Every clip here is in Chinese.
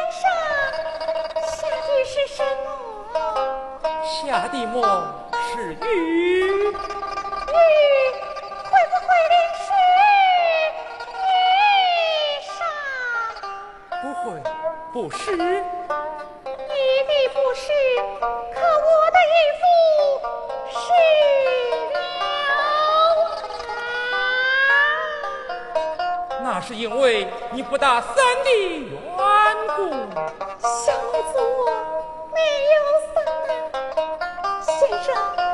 山上下的是什么？下的么？是雨。雨会不会淋湿衣裳？不会，不湿。那是因为你不打伞的缘故。小女子，我没有伞。先生，能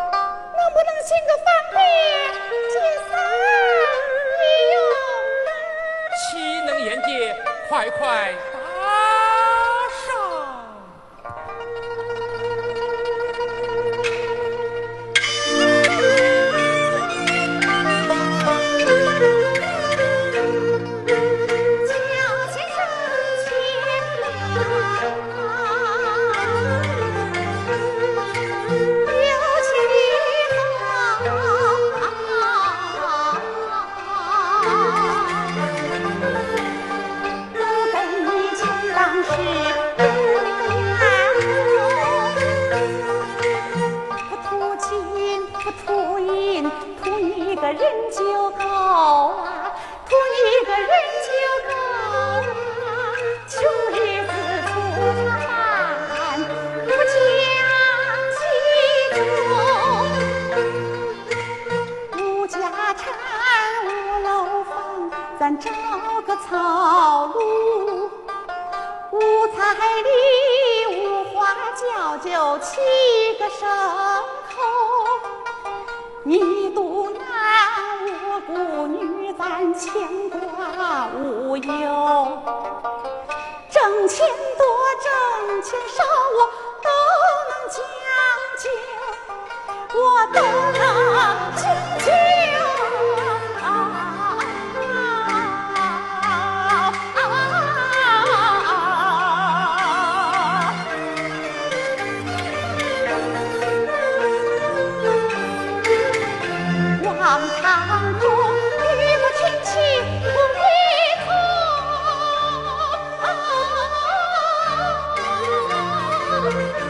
不能请个方便借伞哎呦？岂能言借？快快。就够啊图一个人就够啊穷日子出门不讲信用无家产无楼房咱找个草庐五彩礼五花轿就七个手牵挂无忧，挣钱多挣钱少，我都能将就，我都能将就。往常。Thank you.